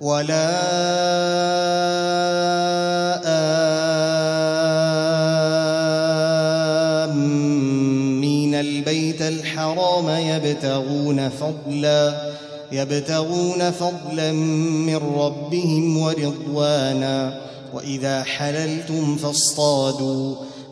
ولا آمين. البيت الحرام يبتغون فضلا يبتغون فضلا من ربهم ورضوانا. وإذا حللتم فاصطادوا.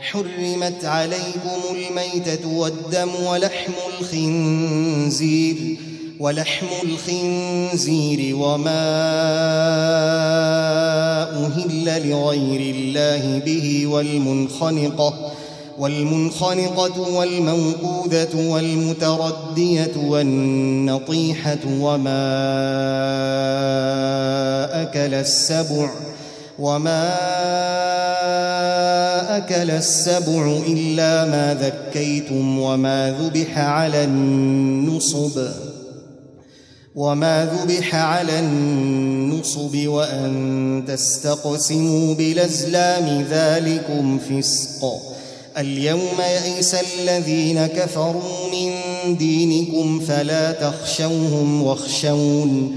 حرمت عليكم الميتة والدم ولحم الخنزير ولحم الخنزير وما أهل لغير الله به والمنخنقة والمنخنقة والموقوذة والمتردية والنطيحة وما أكل السبع وما أكل السبع إلا ما ذكيتم وما ذبح على النصب. وما ذبح على النصب وأن تستقسموا بالأزلام ذلكم فسق. اليوم يئس الذين كفروا من دينكم فلا تخشوهم واخشون.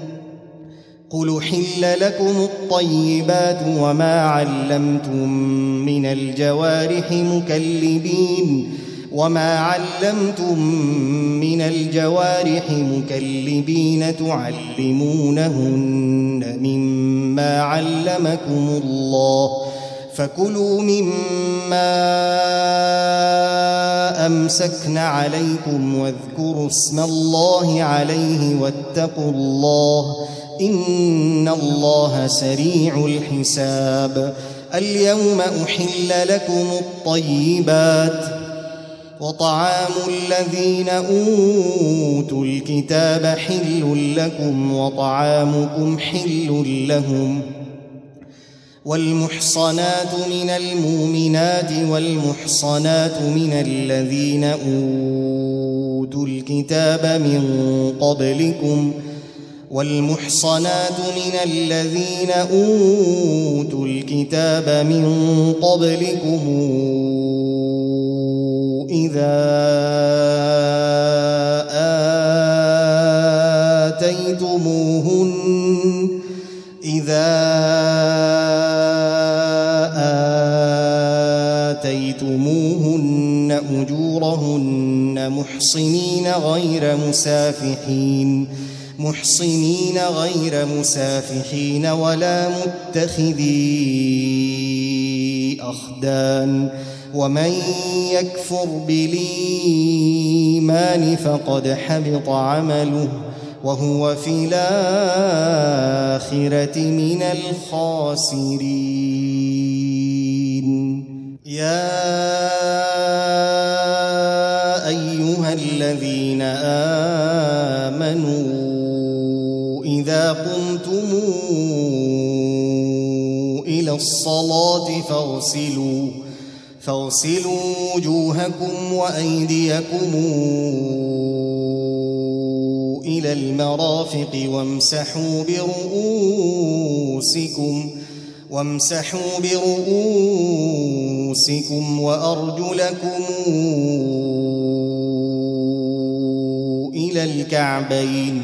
قل حل لكم الطيبات وما علمتم من الجوارح مكلبين وما علمتم من الجوارح مكلبين تعلمونهن مما علمكم الله فكلوا مما أمسكن عليكم واذكروا اسم الله عليه واتقوا الله ان الله سريع الحساب اليوم احل لكم الطيبات وطعام الذين اوتوا الكتاب حل لكم وطعامكم حل لهم والمحصنات من المؤمنات والمحصنات من الذين اوتوا الكتاب من قبلكم والمحصنات من الذين أوتوا الكتاب من قبلكم إذا آتيتموهن إذا آتيتموهن أجورهن محصنين غير مسافحين. محصنين غير مسافحين ولا متخذي أخدان ومن يكفر بالإيمان فقد حبط عمله وهو في الآخرة من الخاسرين. يا أيها الذين آمنوا إذا قمتم إلى الصلاة فاغسلوا فاغسلوا وجوهكم وأيديكم إلى المرافق وامسحوا برؤوسكم وامسحوا برؤوسكم وأرجلكم إلى الكعبين.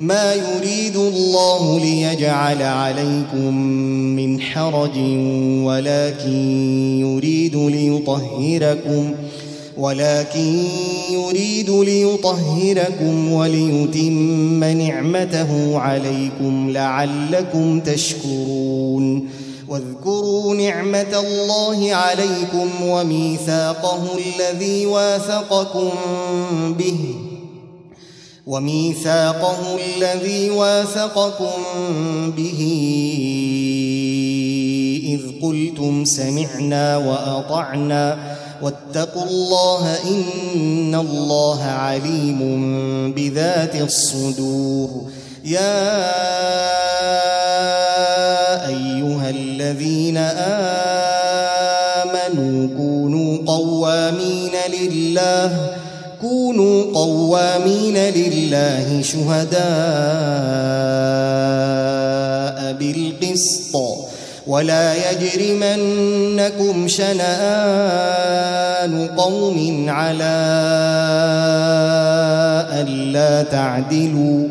ما يريد الله ليجعل عليكم من حرج ولكن يريد ليطهركم ولكن يريد ليطهركم وليتم نعمته عليكم لعلكم تشكرون. واذكروا نعمة الله عليكم وميثاقه الذي واثقكم به. وميثاقه الذي واثقكم به إذ قلتم سمعنا وأطعنا واتقوا الله إن الله عليم بذات الصدور. يا أيها الذين آمنوا كونوا قوامين لله كونوا قوامين لله شهداء بالقسط. ولا يجرمنكم شنآن قوم على ألا تعدلوا.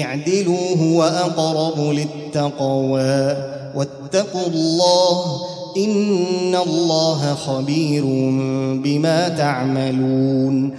اعدلوا هو أقرب للتقوى. واتقوا الله إن الله خبير بما تعملون.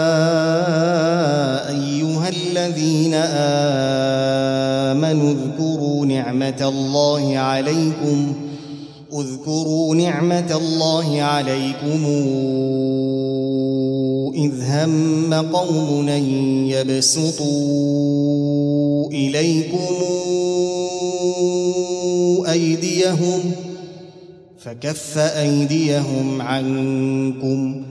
الذين آمنوا اذكروا نعمة الله عليكم اذكروا نعمة الله عليكم إذ هم قوم أن يبسطوا إليكم أيديهم فكف أيديهم عنكم.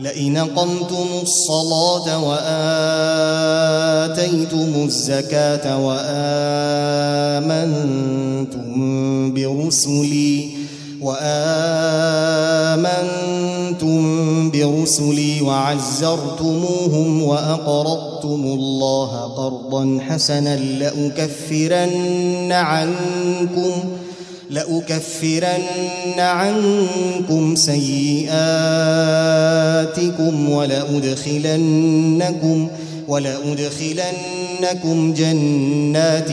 لئن قمتم الصلاة وآتيتم الزكاة وآمنتم برسلي وآمنتم برسلي وعزرتموهم وأقرضتم الله قرضا حسنا لأكفرن عنكم لأكفرن عنكم سيئاتكم ولأدخلنكم ولأدخلنكم جنات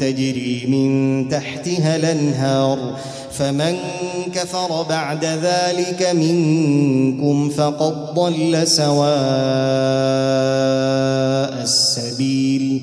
تجري من تحتها الأنهار فمن كفر بعد ذلك منكم فقد ضل سواء السبيل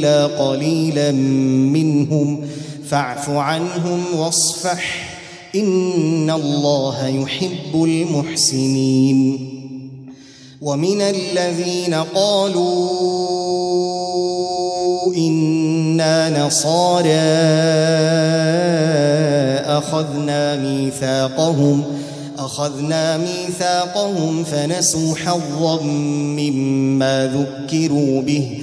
إلا قليلا منهم فاعف عنهم واصفح إن الله يحب المحسنين ومن الذين قالوا إنا نصارى أخذنا ميثاقهم أخذنا ميثاقهم فنسوا حظا مما ذكروا به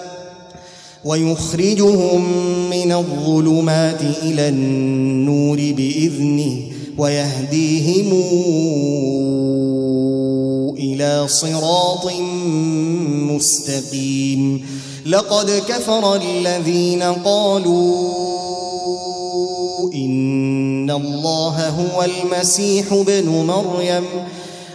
ويخرجهم من الظلمات إلى النور بإذنه ويهديهم إلى صراط مستقيم. لقد كفر الذين قالوا إن الله هو المسيح ابن مريم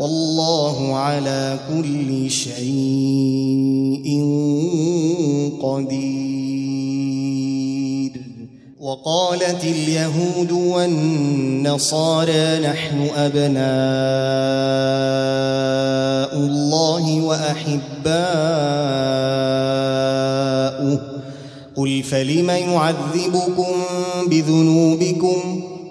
والله على كل شيء قدير. وقالت اليهود والنصارى نحن أبناء الله وأحباؤه. قل فلم يعذبكم بذنوبكم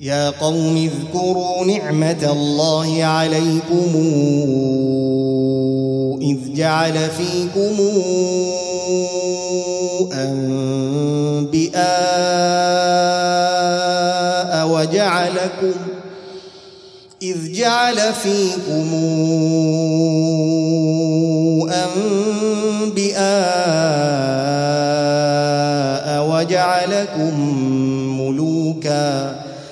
يا قوم اذكروا نعمة الله عليكم إذ جعل فيكم أنبئاء وجعلكم إذ جعل فيكم أنبئاء وجعلكم ملوكا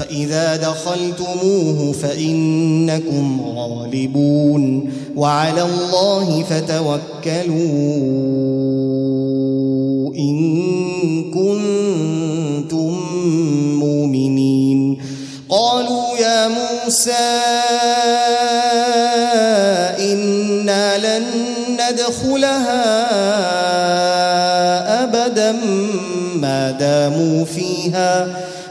فإذا دخلتموه فإنكم غالبون وعلى الله فتوكلوا إن كنتم مؤمنين. قالوا يا موسى إنا لن ندخلها أبدا ما داموا فيها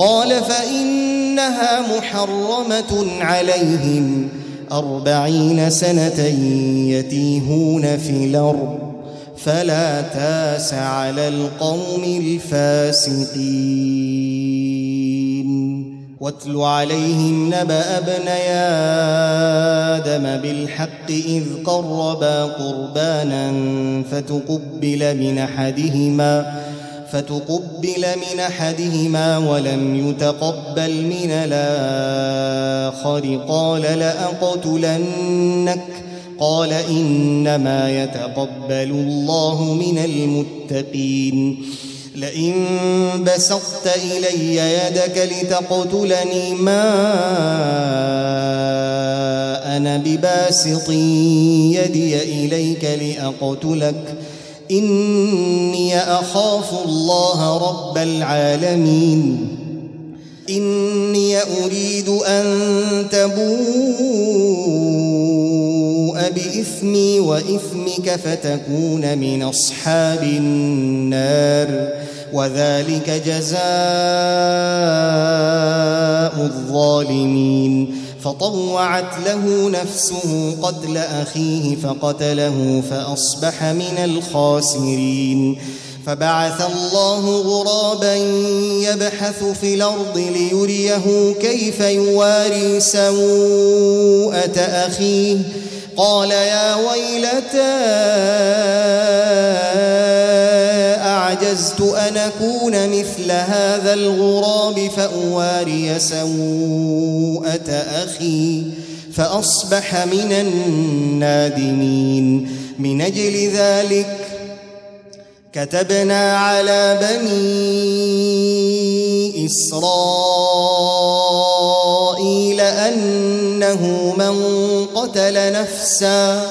قال فإنها محرمة عليهم أربعين سنة يتيهون في الأرض فلا تاس على القوم الفاسقين. واتل عليهم نبأ ابني آدم بالحق إذ قربا قربانا فتقبل من أحدهما فتقبل من أحدهما ولم يتقبل من الآخر. قال لأقتلنك. قال إنما يتقبل الله من المتقين. لئن بسطت إلي يدك لتقتلني ما أنا بباسط يدي إليك لأقتلك. إني أخاف الله رب العالمين. إني أريد أن تبوء بإثمي وإثمك فتكون من أصحاب النار. وذلك جزاء الظالمين. فطوعت له نفسه قتل أخيه فقتله فأصبح من الخاسرين. فبعث الله غرابا يبحث في الأرض ليريه كيف يواري سوءة أخيه. قال يا ويلتى أعجزت أن أكون مثل هذا الغراب فأواري سوءة أخي فأصبح من النادمين. من أجل ذلك كتبنا على بني إسرائيل أنه من قتل نفساً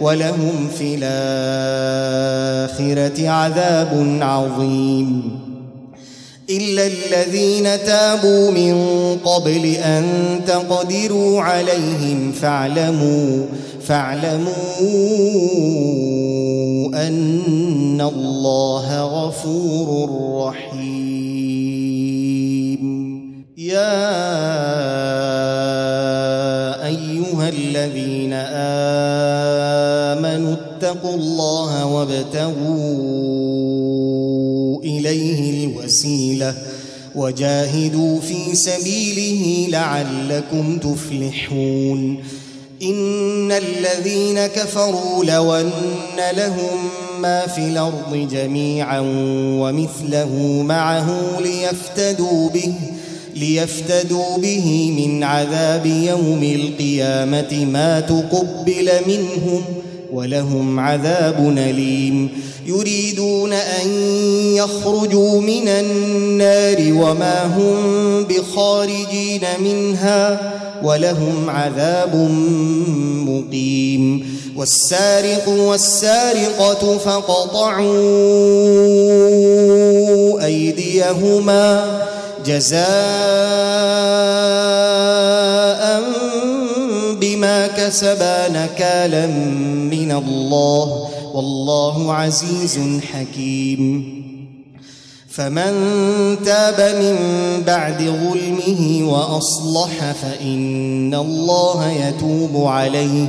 ولهم في الآخرة عذاب عظيم. إلا الذين تابوا من قبل أن تقدروا عليهم فاعلموا فاعلموا أن الله غفور رحيم. يا أيها الذين آمنوا اتقوا الله وابتغوا إليه الوسيلة وجاهدوا في سبيله لعلكم تفلحون. إن الذين كفروا لو أن لهم ما في الأرض جميعا ومثله معه ليفتدوا به ليفتدوا به من عذاب يوم القيامة ما تقبل منهم. ولهم عذاب أليم. يريدون أن يخرجوا من النار وما هم بخارجين منها ولهم عذاب مقيم. والسارق والسارقة فقطعوا أيديهما جزاء بما كسبا نكالا من الله والله عزيز حكيم. فمن تاب من بعد ظلمه وأصلح فإن الله يتوب عليه.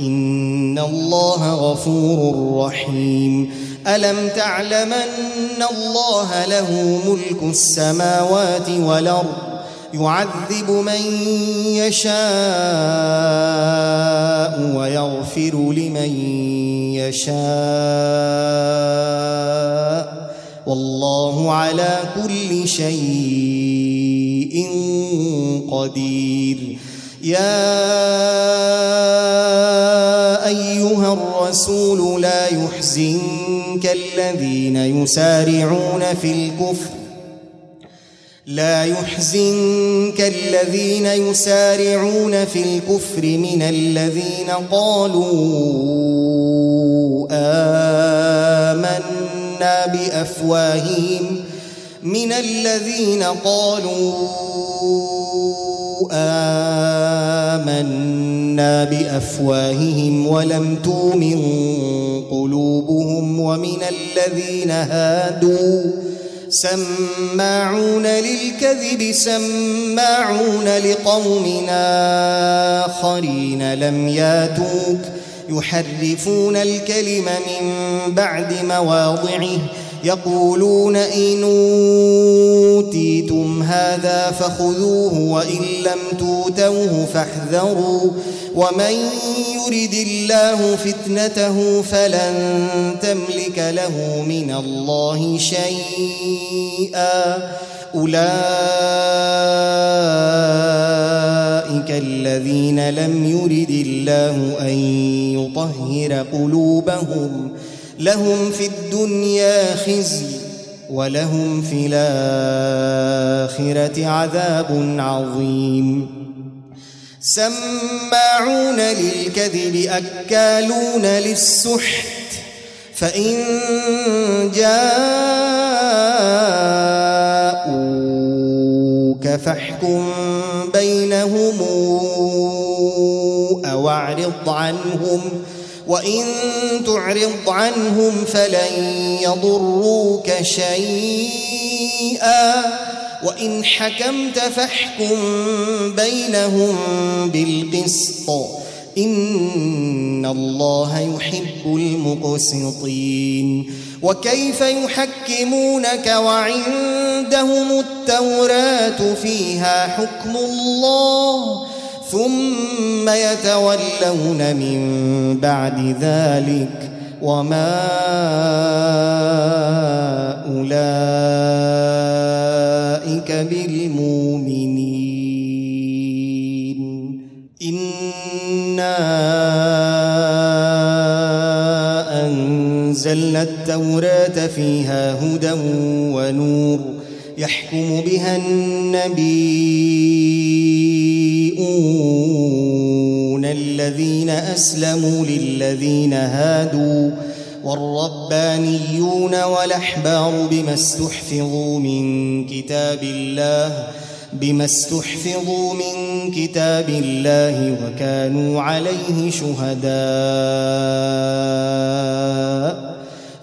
إن الله غفور رحيم. ألم تعلم أن الله له ملك السماوات والأرض؟ يعذب من يشاء ويغفر لمن يشاء. والله على كل شيء قدير. يا أيها الرسول لا يحزنك الذين يسارعون في الكفر لا يحزنك الذين يسارعون في الكفر من الذين قالوا آمنا بأفواههم من الذين قالوا آمنا بأفواههم ولم تؤمن قلوبهم ومن الذين هادوا سماعون للكذب سماعون لقوم آخرين. لم ياتوك يحرفون الكلم من بعد مواضعه. يقولون إن أوتيتم هذا فخذوه وإن لم توتوه فاحذروا ومن يرد الله فتنته فلن تملك له من الله شيئا أولئك الذين لم يرد الله أن يطهر قلوبهم لهم في الدنيا خزي ولهم في الآخرة عذاب عظيم. سماعون للكذب أكالون للسحت فإن جاءوك فاحكم بينهم أو أعرض عنهم وإن تعرض عنهم فلن يضروك شيئا وإن حكمت فاحكم بينهم بالقسط إن الله يحب المقسطين وكيف يحكمونك وعندهم التوراة فيها حكم الله ثم يتولون من بعد ذلك وما أولئك بالمؤمنين. إنا أنزلنا التوراة فيها هدى ونور يحكم بها النبيون الذين أسلموا للذين هادوا والربانيون والأحبار بما استحفظوا من كتاب الله بما استحفظوا من كتاب الله وكانوا عليه شهداء.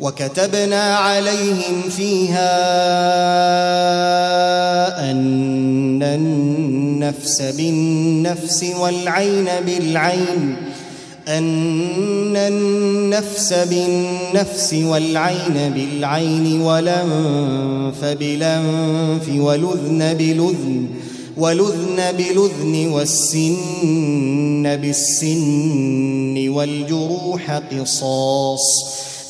وكتبنا عليهم فيها أن النفس بالنفس والعين بالعين أن النفس بالنفس والعين بالعين والأنف بالأنف والأذن بالأذن والأذن بالأذن والسن بالسن والجروح قصاص.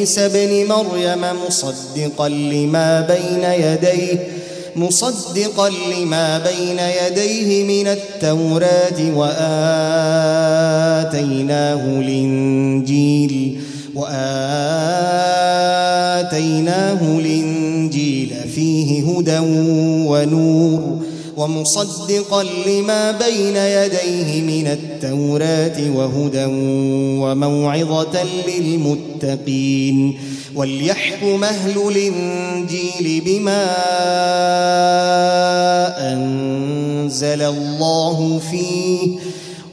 بعيسى ابن مريم مصدقا لما بين يديه مصدقا لما بين يديه من التوراة وآتيناه الإنجيل وآتيناه الإنجيل فيه هدى ونور. ومصدقا لما بين يديه من التوراة وهدى وموعظة للمتقين وليحكم أهل الإنجيل بما أنزل الله فيه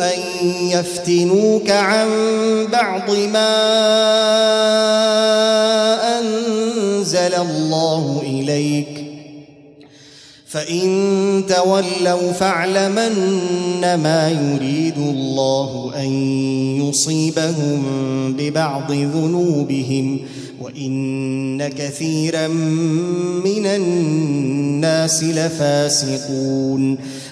أن يفتنوك عن بعض ما أنزل الله إليك. فإن تولوا فاعلمن ما يريد الله أن يصيبهم ببعض ذنوبهم. وإن كثيرا من الناس لفاسقون.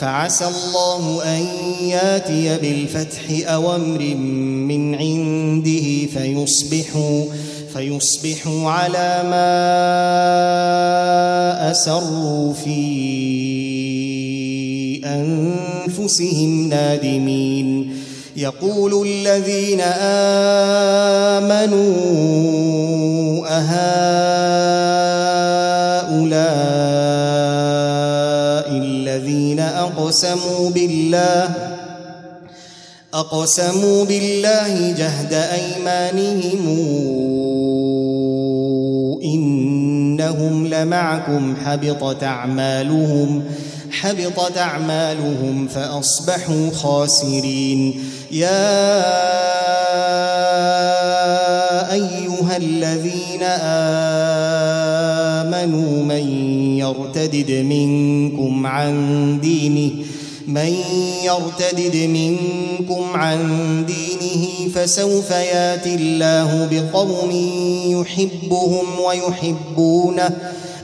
فعسى الله أن ياتي بالفتح أو أمر من عنده فيصبحوا فيصبحوا على ما أسروا في أنفسهم نادمين. يقول الذين آمنوا أهؤلاء أقسموا بالله أقسموا بالله جهد أيمانهم إنهم لمعكم حبطت أعمالهم حبطت أعمالهم فأصبحوا خاسرين. يا أيها الذين آمنوا من يرتدد منكم عن دينه من يرتدد منكم عن دينه فسوف ياتي الله بقوم يحبهم ويحبونه.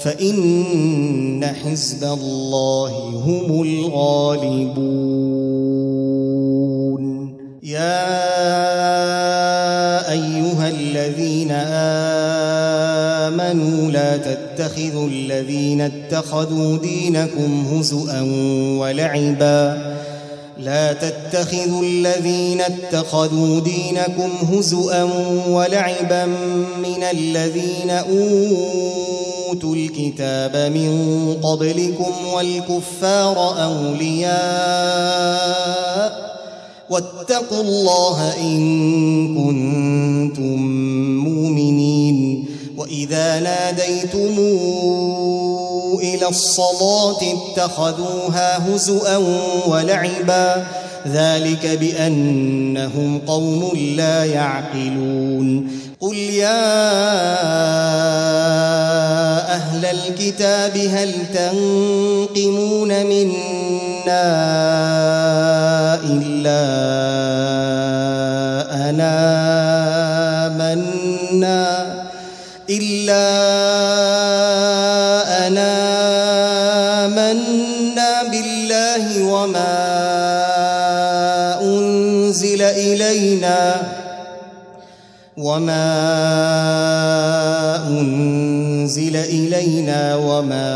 فإن حزب الله هم الغالبون. يا أيها الذين آمنوا لا تتخذوا الذين اتخذوا دينكم هزءا ولعبا لا تتخذوا الذين اتخذوا دينكم هزءا ولعبا من الذين أوتوا الكتاب من قبلكم والكفار أولياء واتقوا الله إن كنتم مؤمنين وإذا ناديتم إلى الصلاة اتخذوها هزءا ولعبا. ذلك بأنهم قوم لا يعقلون. قل يا أهل الكتاب هل تنقمون منا إلا أنا منا إلا وما أنزل إلينا وما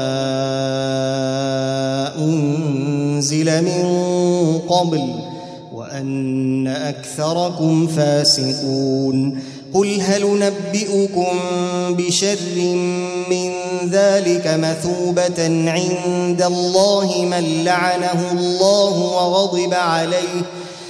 أنزل من قبل وأن أكثركم فاسقون. قل هل نبئكم بشر من ذلك مثوبة عند الله من لعنه الله وغضب عليه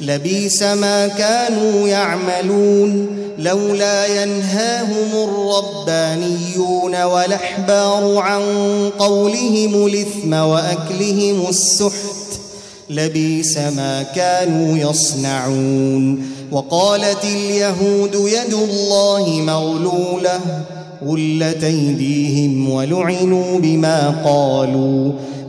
لبيس ما كانوا يعملون لولا ينهاهم الربانيون والأحبار عن قولهم الإثم وأكلهم السحت. لبيس ما كانوا يصنعون. وقالت اليهود يد الله مغلولة غلت أيديهم ولعنوا بما قالوا.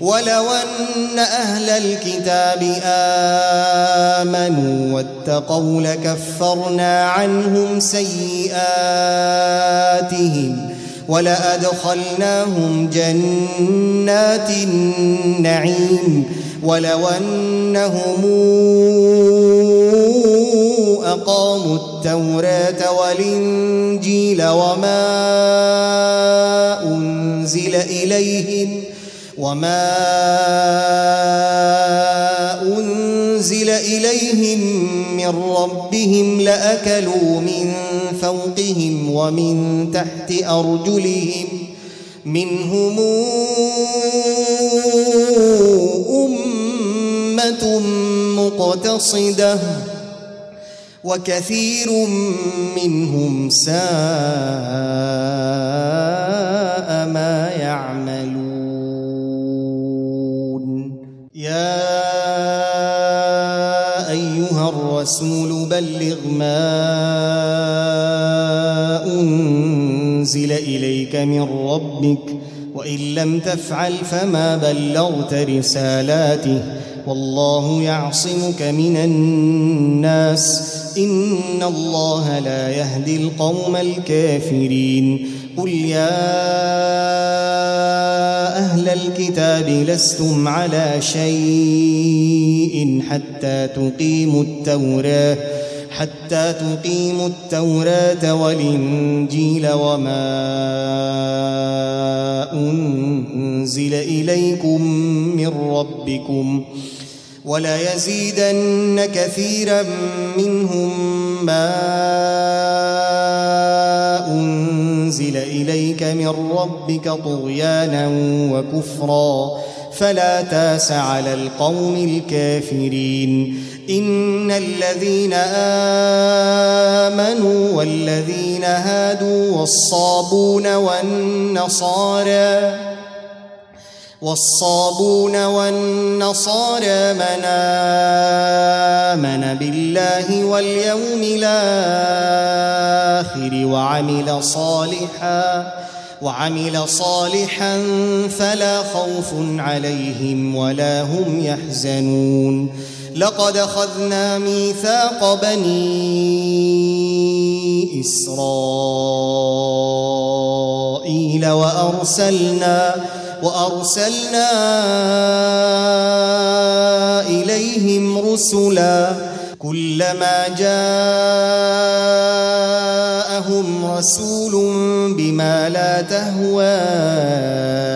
ولو أن أهل الكتاب آمنوا واتقوا لكفرنا عنهم سيئاتهم ولأدخلناهم جنات النعيم ولو أنهم أقاموا التوراة والإنجيل وما أنزل إليهم وما انزل اليهم من ربهم لاكلوا من فوقهم ومن تحت ارجلهم منهم امه مقتصده وكثير منهم ساء ما أنزل إليك من ربك وإن لم تفعل فما بلغت رسالاته. والله يعصمك من الناس. إن الله لا يهدي القوم الكافرين. قل يا أهل الكتاب لستم على شيء حتى تقيموا التوراة. حتى تقيموا التوراة والإنجيل وما أنزل إليكم من ربكم وليزيدن كثيرا منهم ما أنزل إليك من ربك طغيانا وكفرا فلا تاس على القوم الكافرين إن الذين آمنوا والذين هادوا والصابون والنصارى والصابون والنصارى من آمن بالله واليوم الآخر وعمل صالحا وعمل صالحا فلا خوف عليهم ولا هم يحزنون لقد أخذنا ميثاق بني إسرائيل وأرسلنا وأرسلنا إليهم رسلا كلما جاءهم رسول بما لا تهوى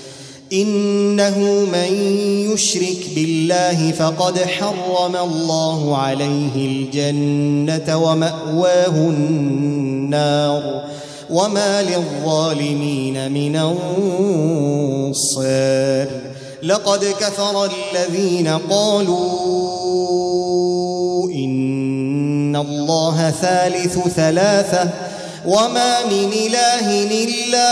إنه من يشرك بالله فقد حرم الله عليه الجنة ومأواه النار وما للظالمين من أنصار. لقد كفر الذين قالوا إن الله ثالث ثلاثة وما من إله إلا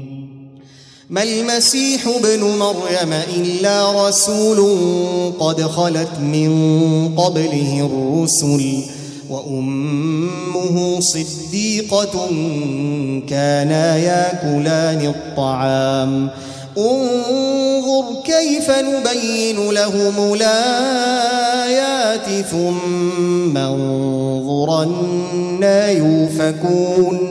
ما المسيح ابن مريم إلا رسول قد خلت من قبله الرسل وأمه صديقة كانا ياكلان الطعام. انظر كيف نبين لهم الآيات ثم انظر أنا يوفكون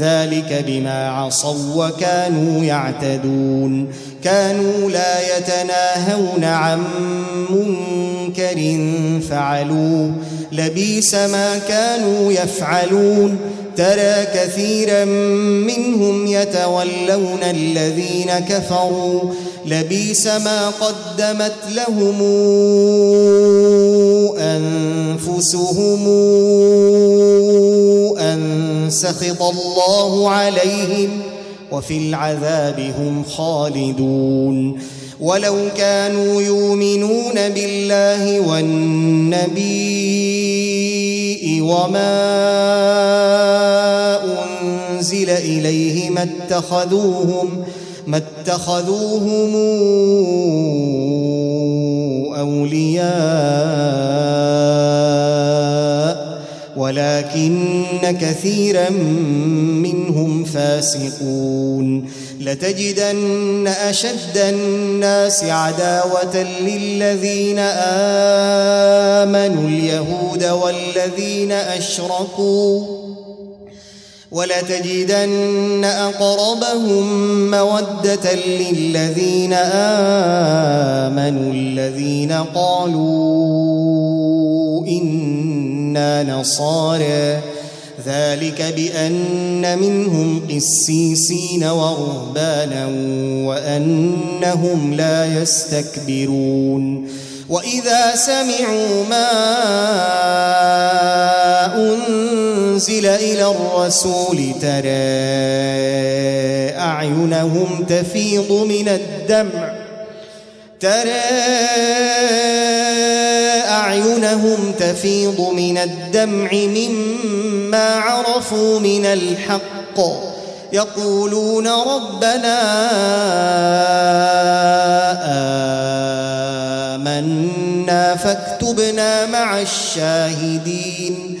ذلك بما عصوا وكانوا يعتدون. كانوا لا يتناهون عن منكر فعلوا لبيس ما كانوا يفعلون. ترى كثيرا منهم يتولون الذين كفروا. لبيس ما قدمت لهم أنفسهم ان سخط الله عليهم وفي العذاب هم خالدون. ولو كانوا يؤمنون بالله والنبي وما أنزل إليه ما اتخذوهم ما اتخذوهم أولياء ولكن كثيرا منهم فاسقون. لتجدن أشد الناس عداوة للذين آمنوا اليهود والذين أشركوا. ولتجدن أقربهم مودة للذين آمنوا الذين قالوا إنا نصارى. ذلك بأن منهم قسيسين ورهبانا وأنهم لا يستكبرون. وإذا سمعوا ما أنزل إلى الرسول ترى أعينهم تفيض من الدمع. ترى أعينهم تفيض من الدمع مما عرفوا من الحق. يقولون ربنا آمنا فاكتبنا مع الشاهدين.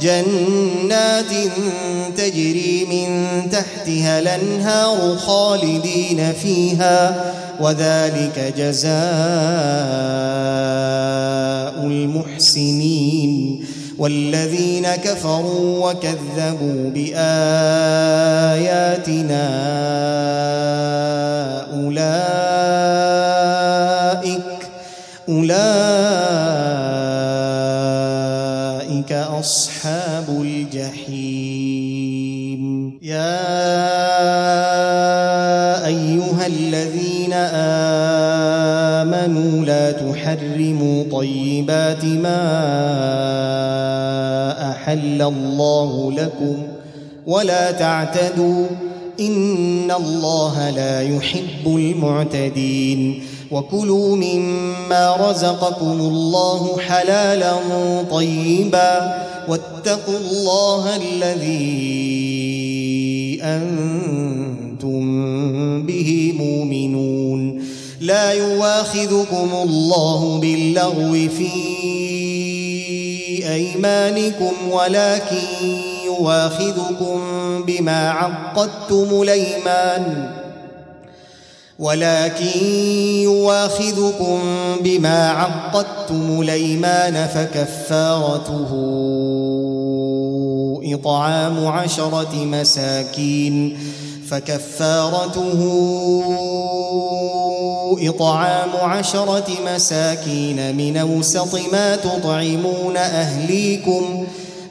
جنات تجري من تحتها الأنهار خالدين فيها وذلك جزاء المحسنين. والذين كفروا وكذبوا بآياتنا أولئك أولئك أصحاب الجحيم. يا أيها الذين آمنوا لا تحرموا طيبات ما أحل الله لكم ولا تعتدوا إن الله لا يحب المعتدين. وكلوا مما رزقكم الله حلالا طيبا واتقوا الله الذي أنتم به مؤمنون. لا يواخذكم الله باللغو في أيمانكم ولكن يواخذكم بما عقدتم الأيمان. ولكن يواخذكم بما عقدتم الأيمان فكفارته إطعام عشرة مساكين فكفارته إطعام عشرة مساكين من أوسط ما تطعمون أهليكم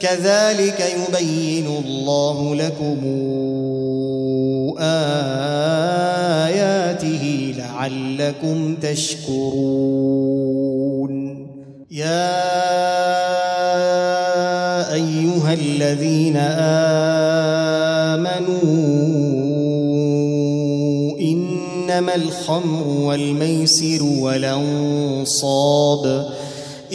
كذلك يبين الله لكم آياته لعلكم تشكرون. يا أيها الذين آمنوا إنما الخمر والميسر والأنصاب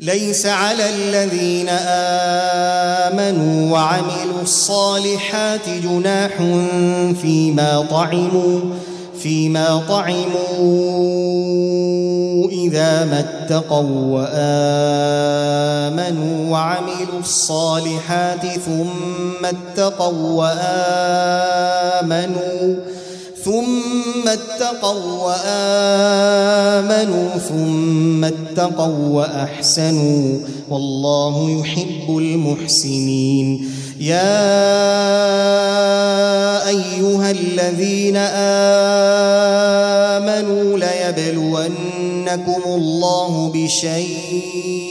ليس على الذين آمنوا وعملوا الصالحات جناح فيما طعموا فيما طعموا إذا ما اتقوا وآمنوا وعملوا الصالحات ثم اتقوا وآمنوا ثم اتقوا وآمنوا ثم اتقوا وأحسنوا. والله يحب المحسنين. يا أيها الذين آمنوا ليبلونكم الله بشيء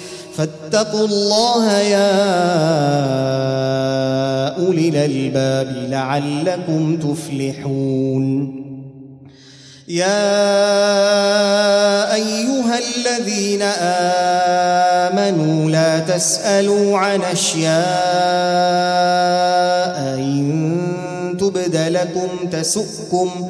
فاتقوا الله يا أولي الألباب لعلكم تفلحون. يا أيها الذين آمنوا لا تسألوا عن أشياء إن تبد لكم تسؤكم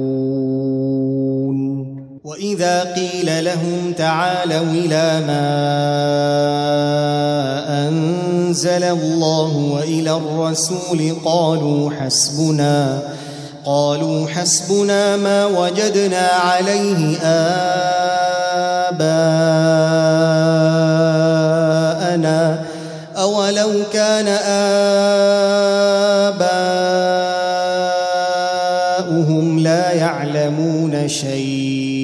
وإذا قيل لهم تعالوا إلى ما أنزل الله وإلى الرسول قالوا حسبنا قالوا حسبنا ما وجدنا عليه آباءنا أولو كان آباؤهم لا يعلمون شيئا.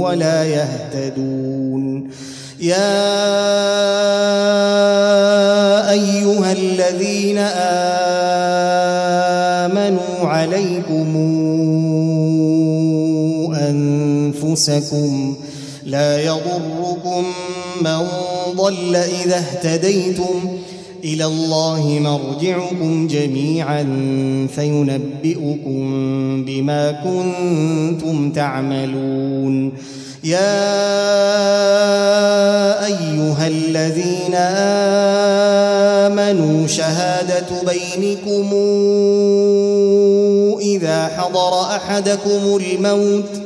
ولا يهتدون. يا أيها الذين آمنوا عليكم أنفسكم لا يضركم من ضل إذا اهتديتم. إلى الله مرجعكم جميعا فينبئكم بما كنتم تعملون. يا أيها الذين آمنوا شهادة بينكم إذا حضر أحدكم الموت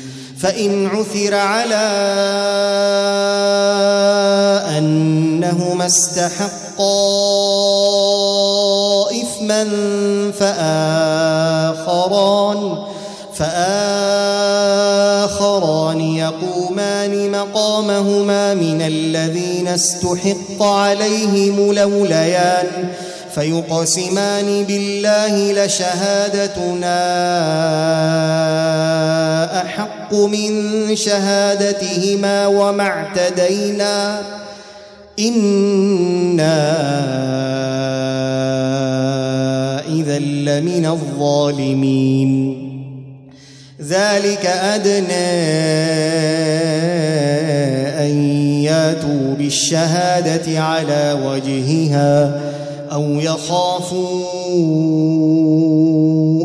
فإن عثر على أنهما استحقا إثما فآخران فآخران يقومان مقامهما من الذين استحق عليهم لوليان فيقسمان بالله لشهادتنا أحق من شهادتهما وما اعتدينا إنا إذا لمن الظالمين ذلك أدنى أن ياتوا بالشهادة على وجهها أو يخافوا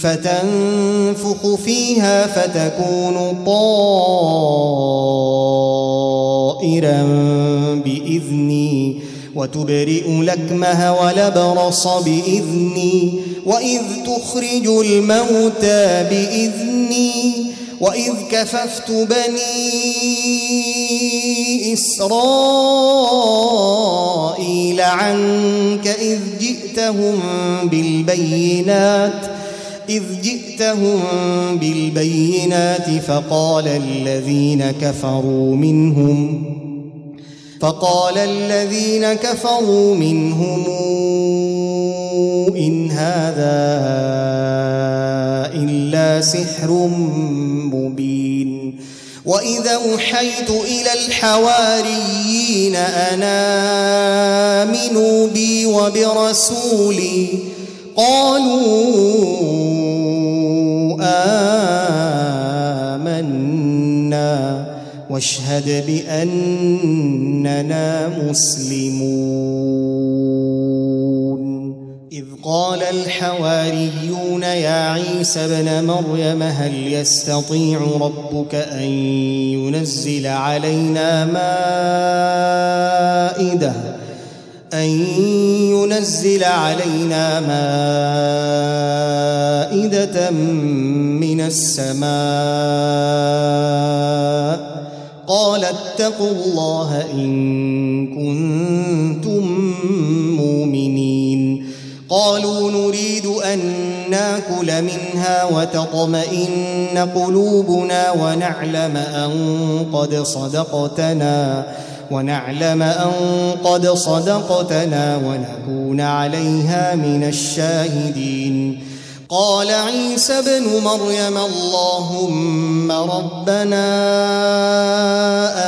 فتنفخ فيها فتكون طائرا بإذني وتبرئ لكمها ولبرص بإذني وإذ تخرج الموتى بإذني وإذ كففت بني إسرائيل عنك إذ جئتهم بالبينات إذ جئتهم بالبينات فقال الذين كفروا منهم فقال الذين كفروا منهم إن هذا إلا سحر مبين. وإذا أوحيت إلى الحواريين أنا آمنوا بي وبرسولي قالوا آمنا واشهد بأننا مسلمون. إذ قال الحواريون يا عيسى ابن مريم هل يستطيع ربك أن ينزل علينا مائدة؟ أن ينزل علينا مائدة من السماء. قال اتقوا الله إن كنتم مؤمنين. قالوا نريد أن نأكل منها وتطمئن قلوبنا ونعلم أن قد صدقتنا ۖ. ونعلم أن قد صدقتنا ونكون عليها من الشاهدين. قال عيسى ابن مريم اللهم ربنا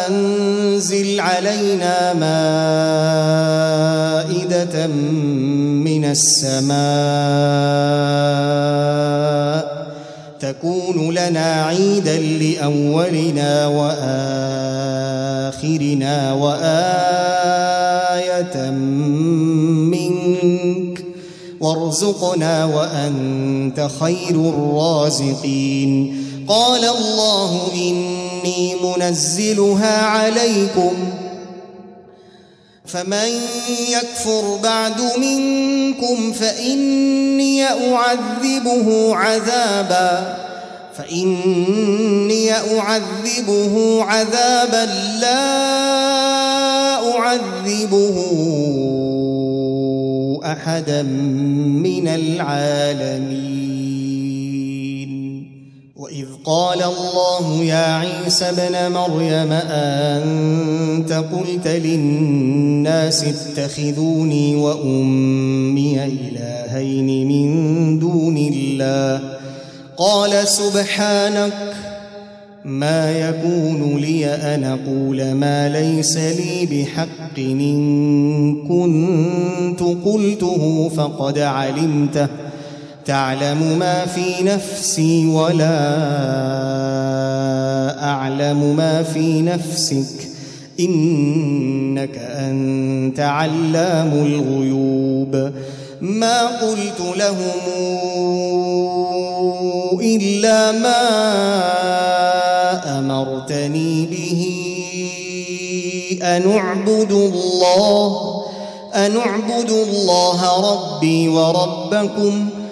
أنزل علينا مائدة من السماء تكون لنا عيدا لأولنا وآخرنا وآية منك وارزقنا وأنت خير الرازقين. قال الله إني منزلها عليكم فمن يكفر بعد منكم فإني أعذبه عذابا فإني أعذبه عذابا لا أعذبه أحدا من العالمين. وإذ قال الله يا عيسى ابن مريم أنت قلت للناس اتخذوني وأمي إلهين من دون الله قال سبحانك ما يكون لي أن أقول ما ليس لي بحق إن كنت قلته فقد علمته تعلم ما في نفسي ولا أعلم ما في نفسك. إنك أنت علام الغيوب. ما قلت لهم إلا ما أمرتني به. أن اعبدوا الله أن اعبدوا الله ربي وربكم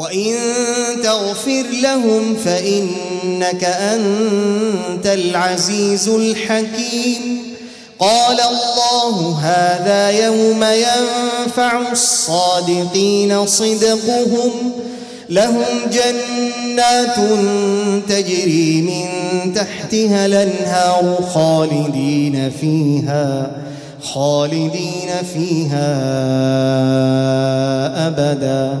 وإن تغفر لهم فإنك أنت العزيز الحكيم. قال الله هذا يوم ينفع الصادقين صدقهم. لهم جنات تجري من تحتها الأنهار خالدين فيها خالدين فيها أبدا.